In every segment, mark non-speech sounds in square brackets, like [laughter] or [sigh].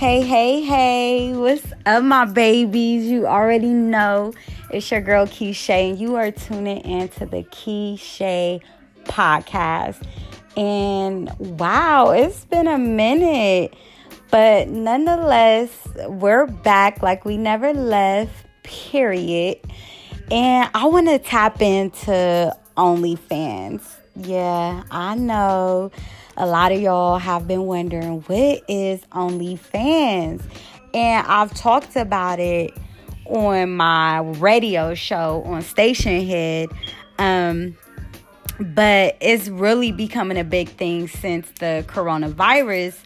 Hey, hey, hey, what's up, my babies? You already know it's your girl Keysha, and you are tuning into the Keysha podcast. And wow, it's been a minute, but nonetheless, we're back like we never left, period. And I want to tap into OnlyFans. Yeah, I know a lot of y'all have been wondering what is OnlyFans? And I've talked about it on my radio show on Stationhead. Um, but it's really becoming a big thing since the coronavirus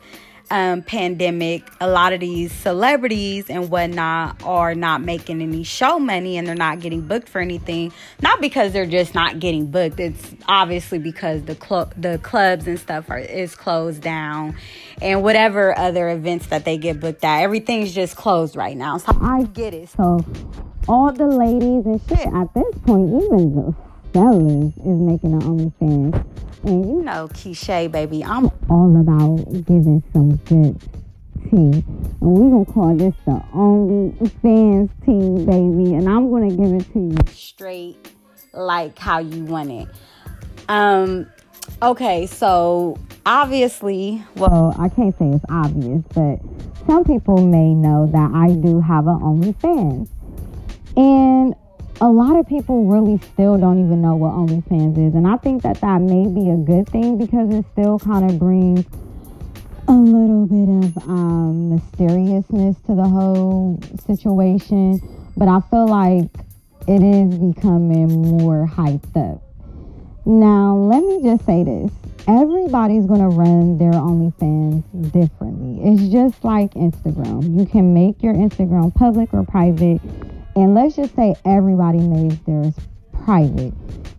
um, pandemic, a lot of these celebrities and whatnot are not making any show money and they're not getting booked for anything. Not because they're just not getting booked. It's obviously because the cl- the clubs and stuff are is closed down, and whatever other events that they get booked at, everything's just closed right now. So I get it. So all the ladies and shit at this point, even the is making an OnlyFans and you know, Keysha, baby, I'm all about giving some good tea. And we're going to call this the Only Fans Team, baby. And I'm going to give it to you straight like how you want it. Um, okay, so obviously, well, I can't say it's obvious, but some people may know that I do have an OnlyFans. And a lot of people really still don't even know what OnlyFans is. And I think that that may be a good thing because it still kind of brings a little bit of um, mysteriousness to the whole situation. But I feel like it is becoming more hyped up. Now, let me just say this everybody's going to run their OnlyFans differently. It's just like Instagram. You can make your Instagram public or private and let's just say everybody makes theirs private.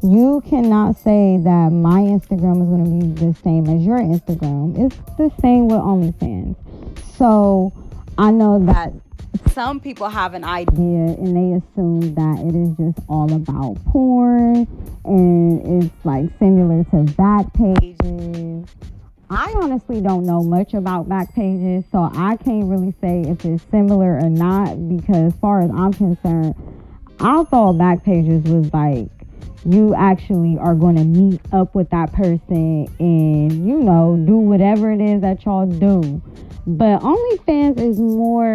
You cannot say that my Instagram is going to be the same as your Instagram. It's the same with OnlyFans. So I know that some people have an idea and they assume that it is just all about porn and it's like similar to back pages I honestly don't know much about back pages, so I can't really say if it's similar or not because, as far as I'm concerned, I thought back pages was like you actually are going to meet up with that person and, you know, do whatever it is that y'all do. But OnlyFans is more,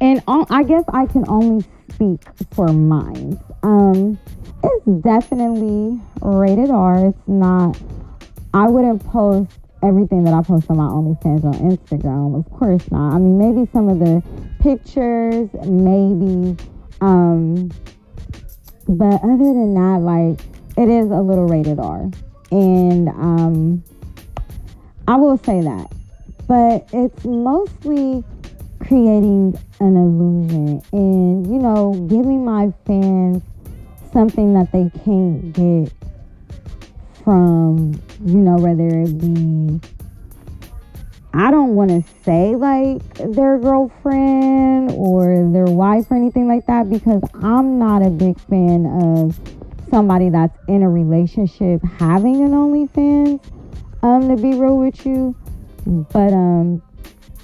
and I guess I can only speak for mine. Um, it's definitely rated R. It's not I wouldn't post everything that I post on my OnlyFans on Instagram. Of course not. I mean, maybe some of the pictures, maybe. Um, but other than that, like, it is a little rated R. And um, I will say that. But it's mostly creating an illusion and, you know, giving my fans something that they can't get from, you know, whether it be, I don't want to say like their girlfriend or their wife or anything like that because I'm not a big fan of somebody that's in a relationship having an OnlyFans, um, to be real with you. But, um,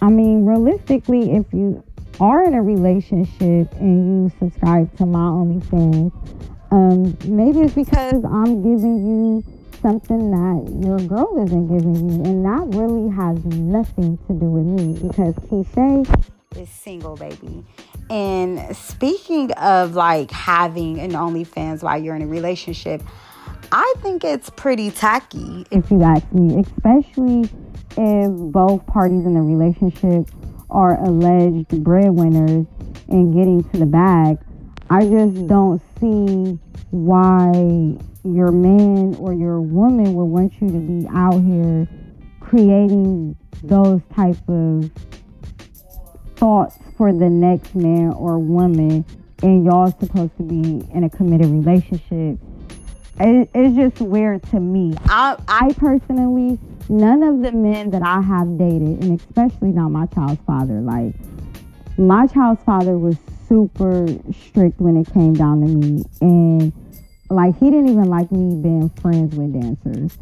I mean, realistically, if you are in a relationship and you subscribe to my OnlyFans, um, maybe it's because I'm giving you something that your girl isn't giving you. And that really has nothing to do with me because Keysha is single, baby. And speaking of like having an OnlyFans while you're in a relationship, I think it's pretty tacky, if you ask me, especially if both parties in the relationship are alleged breadwinners and getting to the bag. I just don't see why your man or your woman would want you to be out here creating those type of thoughts for the next man or woman and y'all supposed to be in a committed relationship. It, it's just weird to me. I, I personally none of the men that i have dated and especially not my child's father like my child's father was super strict when it came down to me and like he didn't even like me being friends with dancers.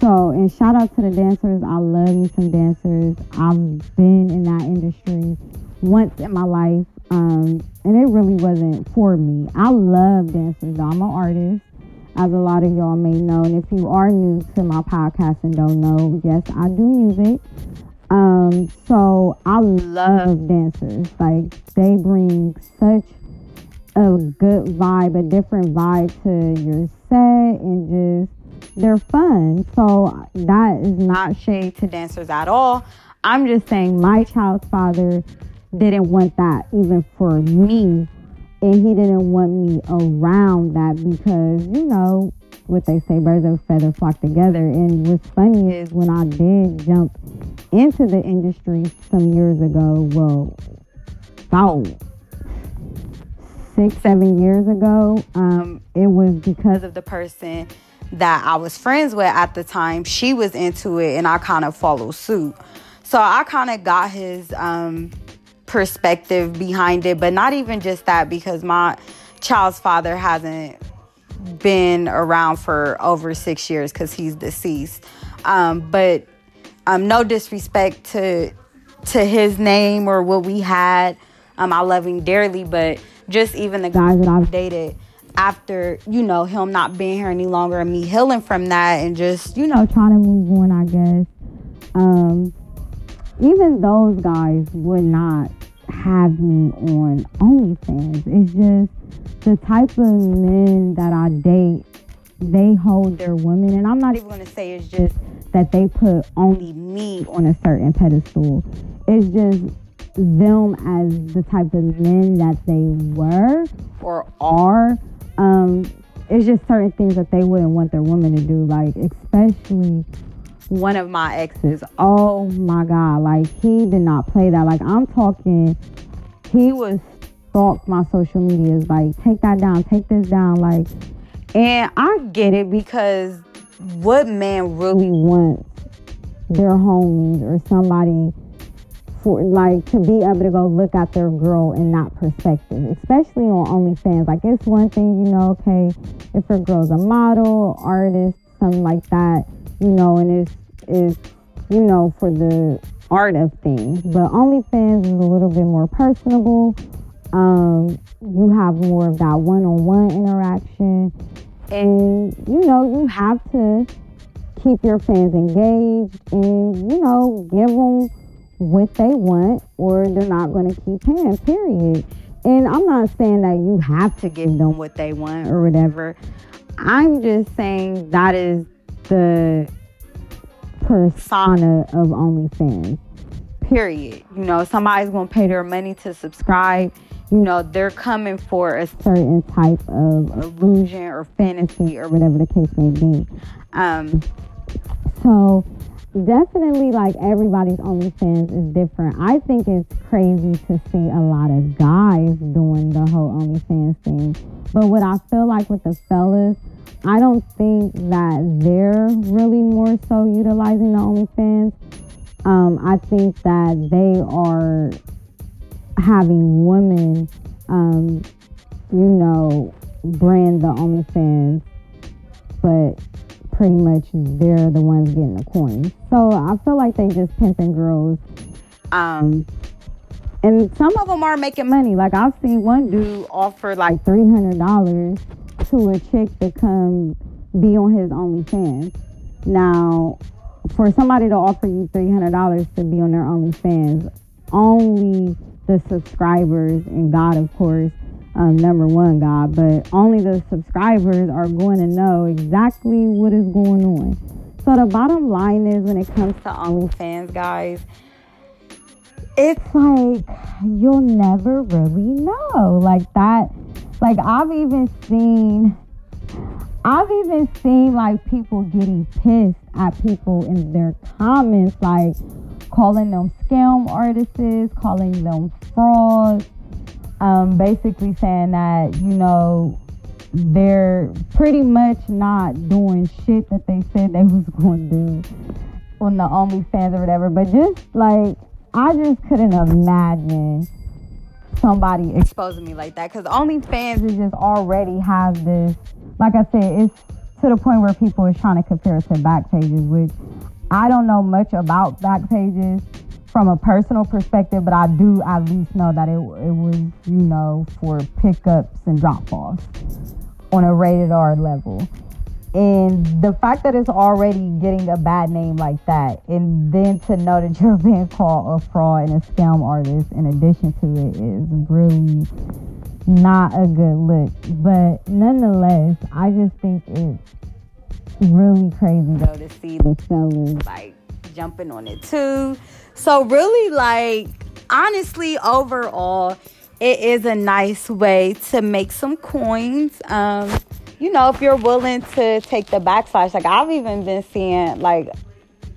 so, and shout out to the dancers. I love me some dancers. I've been in that industry once in my life, um, and it really wasn't for me. I love dancers. Though. I'm an artist, as a lot of y'all may know. And if you are new to my podcast and don't know, yes, I do music. Um, so I love dancers. Like they bring such a good vibe, a different vibe to your set, and just they're fun. So that is not shade to dancers at all. I'm just saying my child's father didn't want that even for me. And he didn't want me around that because, you know, what they say, birds of a feather flock together. And what's funny is when I did jump into the industry some years ago, well, about six, seven years ago, um, it was because of the person that I was friends with at the time, she was into it and I kind of followed suit. So I kind of got his um, perspective behind it, but not even just that because my child's father hasn't been around for over six years because he's deceased. Um, but um, no disrespect to to his name or what we had. Um, I love him dearly, but just even the guys that I've dated after, you know, him not being here any longer and me healing from that and just, you know, trying to move on, I guess. Um, even those guys would not have me on OnlyFans. It's just the type of men that I date, they hold their women. And I'm not even going to say it's just that they put only me on a certain pedestal. It's just them as the type of men that they were or are um, it's just certain things that they wouldn't want their woman to do, like especially one of my exes. Oh my god, like he did not play that. Like I'm talking, he was stalked my social medias. Like take that down, take this down. Like, and I get it because what man really wants their homies or somebody for like to be able to go look at their girl in that perspective, especially on OnlyFans. Like it's one thing, you know, okay, if her girl's a model, artist, something like that, you know, and it's is you know for the art of things. But OnlyFans is a little bit more personable. Um, you have more of that one-on-one interaction, and you know you have to keep your fans engaged and you know give them what they want or they're not going to keep paying, period. And I'm not saying that you have to give them what they want or whatever. I'm just saying that is the persona of OnlyFans, period. You know, somebody's going to pay their money to subscribe. You know, they're coming for a certain type of illusion or fantasy or whatever the case may be. Um, so, definitely like everybody's OnlyFans is different. I think it's crazy to see a lot of guys doing the whole OnlyFans thing. But what I feel like with the fellas, I don't think that they're really more so utilizing the OnlyFans. Um, I think that they are having women, um, you know, brand the OnlyFans, but pretty much they're the ones getting the coins. So I feel like they just pimping girls. Um, and some of them are making money. Like I've seen one dude offer like three hundred dollars to a chick to come be on his OnlyFans. Now, for somebody to offer you three hundred dollars to be on their OnlyFans, only the subscribers and God, of course, um, number one, God, but only the subscribers are going to know exactly what is going on. So the bottom line is when it comes to OnlyFans, guys, it's like you'll never really know. Like that, like I've even seen I've even seen like people getting pissed at people in their comments, like calling them scam artists, calling them frauds, um, basically saying that, you know, they're pretty much not doing shit that they said they was going to do on the OnlyFans or whatever. But just like, I just couldn't imagine somebody exposing me like that because OnlyFans is just already have this, like I said, it's to the point where people is trying to compare it to back pages, which I don't know much about back pages from a personal perspective, but I do at least know that it, it was, you know, for pickups and drop offs on a rated R level. And the fact that it's already getting a bad name like that, and then to know that you're [laughs] being called a fraud and a scam artist in addition to it is really not a good look. But nonetheless, I just think it's really crazy though to see the sellers like jumping on it too. So really like honestly overall it is a nice way to make some coins. Um, you know, if you're willing to take the backslash, like I've even been seeing like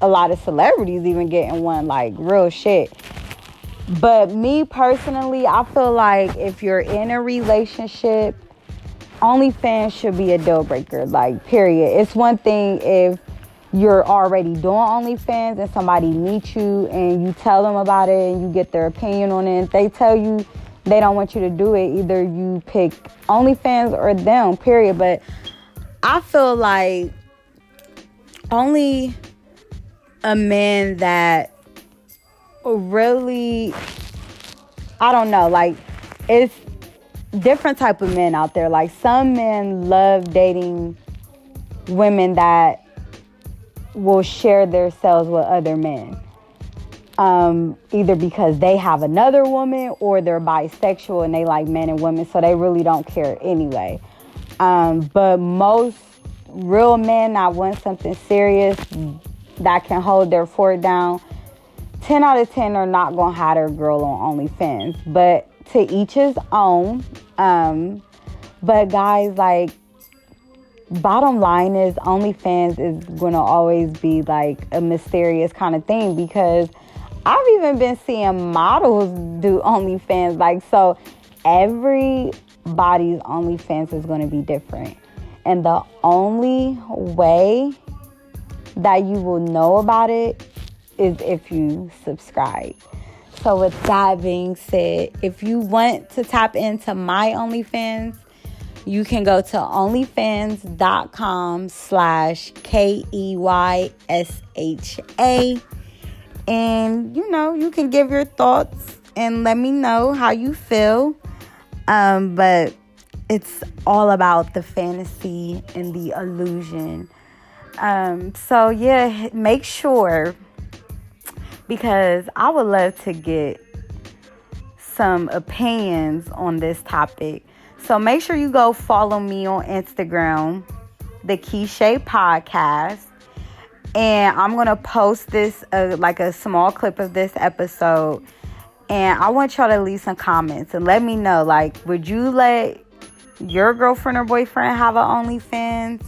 a lot of celebrities even getting one like real shit. But me personally, I feel like if you're in a relationship, OnlyFans should be a deal breaker, like period. It's one thing if you're already doing OnlyFans and somebody meets you and you tell them about it and you get their opinion on it. They tell you they don't want you to do it, either you pick OnlyFans or them, period. But I feel like only a man that really, I don't know, like it's different type of men out there. Like some men love dating women that will share their cells with other men. Um, either because they have another woman or they're bisexual and they like men and women, so they really don't care anyway. Um, but most real men that want something serious that can hold their fort down, 10 out of 10 are not to have their girl on OnlyFans. But to each his own. Um, but guys, like, bottom line is OnlyFans is going to always be like a mysterious kind of thing because I've even been seeing models do OnlyFans. Like, so everybody's OnlyFans is going to be different. And the only way that you will know about it is if you subscribe. So, with that being said, if you want to tap into my OnlyFans, you can go to onlyfans.com slash K-E-Y-S-H-A. And, you know, you can give your thoughts and let me know how you feel. Um, but it's all about the fantasy and the illusion. Um, so, yeah, make sure because I would love to get some opinions on this topic. So make sure you go follow me on Instagram, the Keysha Podcast. And I'm going to post this, uh, like a small clip of this episode. And I want y'all to leave some comments and let me know, like, would you let your girlfriend or boyfriend have an OnlyFans?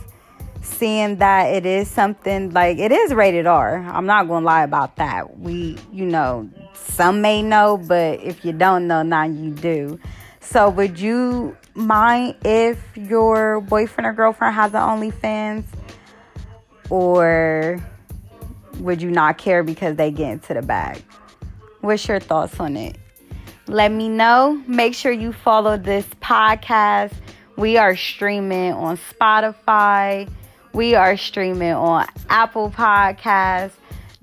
seeing that it is something like it is rated R. I'm not going to lie about that. We, you know, some may know, but if you don't know, now you do. So, would you mind if your boyfriend or girlfriend has an OnlyFans? Or would you not care because they get into the bag? What's your thoughts on it? Let me know. Make sure you follow this podcast. We are streaming on Spotify. We are streaming on Apple Podcasts.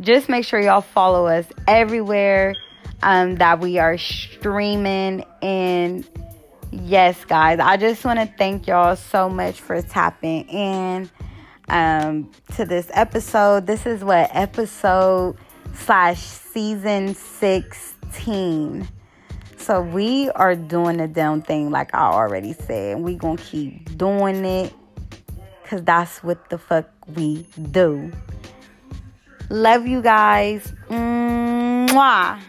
Just make sure y'all follow us everywhere um, that we are streaming. And yes, guys, I just want to thank y'all so much for tapping in um, to this episode. This is what episode slash season 16. So we are doing the damn thing like I already said. We gonna keep doing it because that's what the fuck we do. Love you guys. Mwah.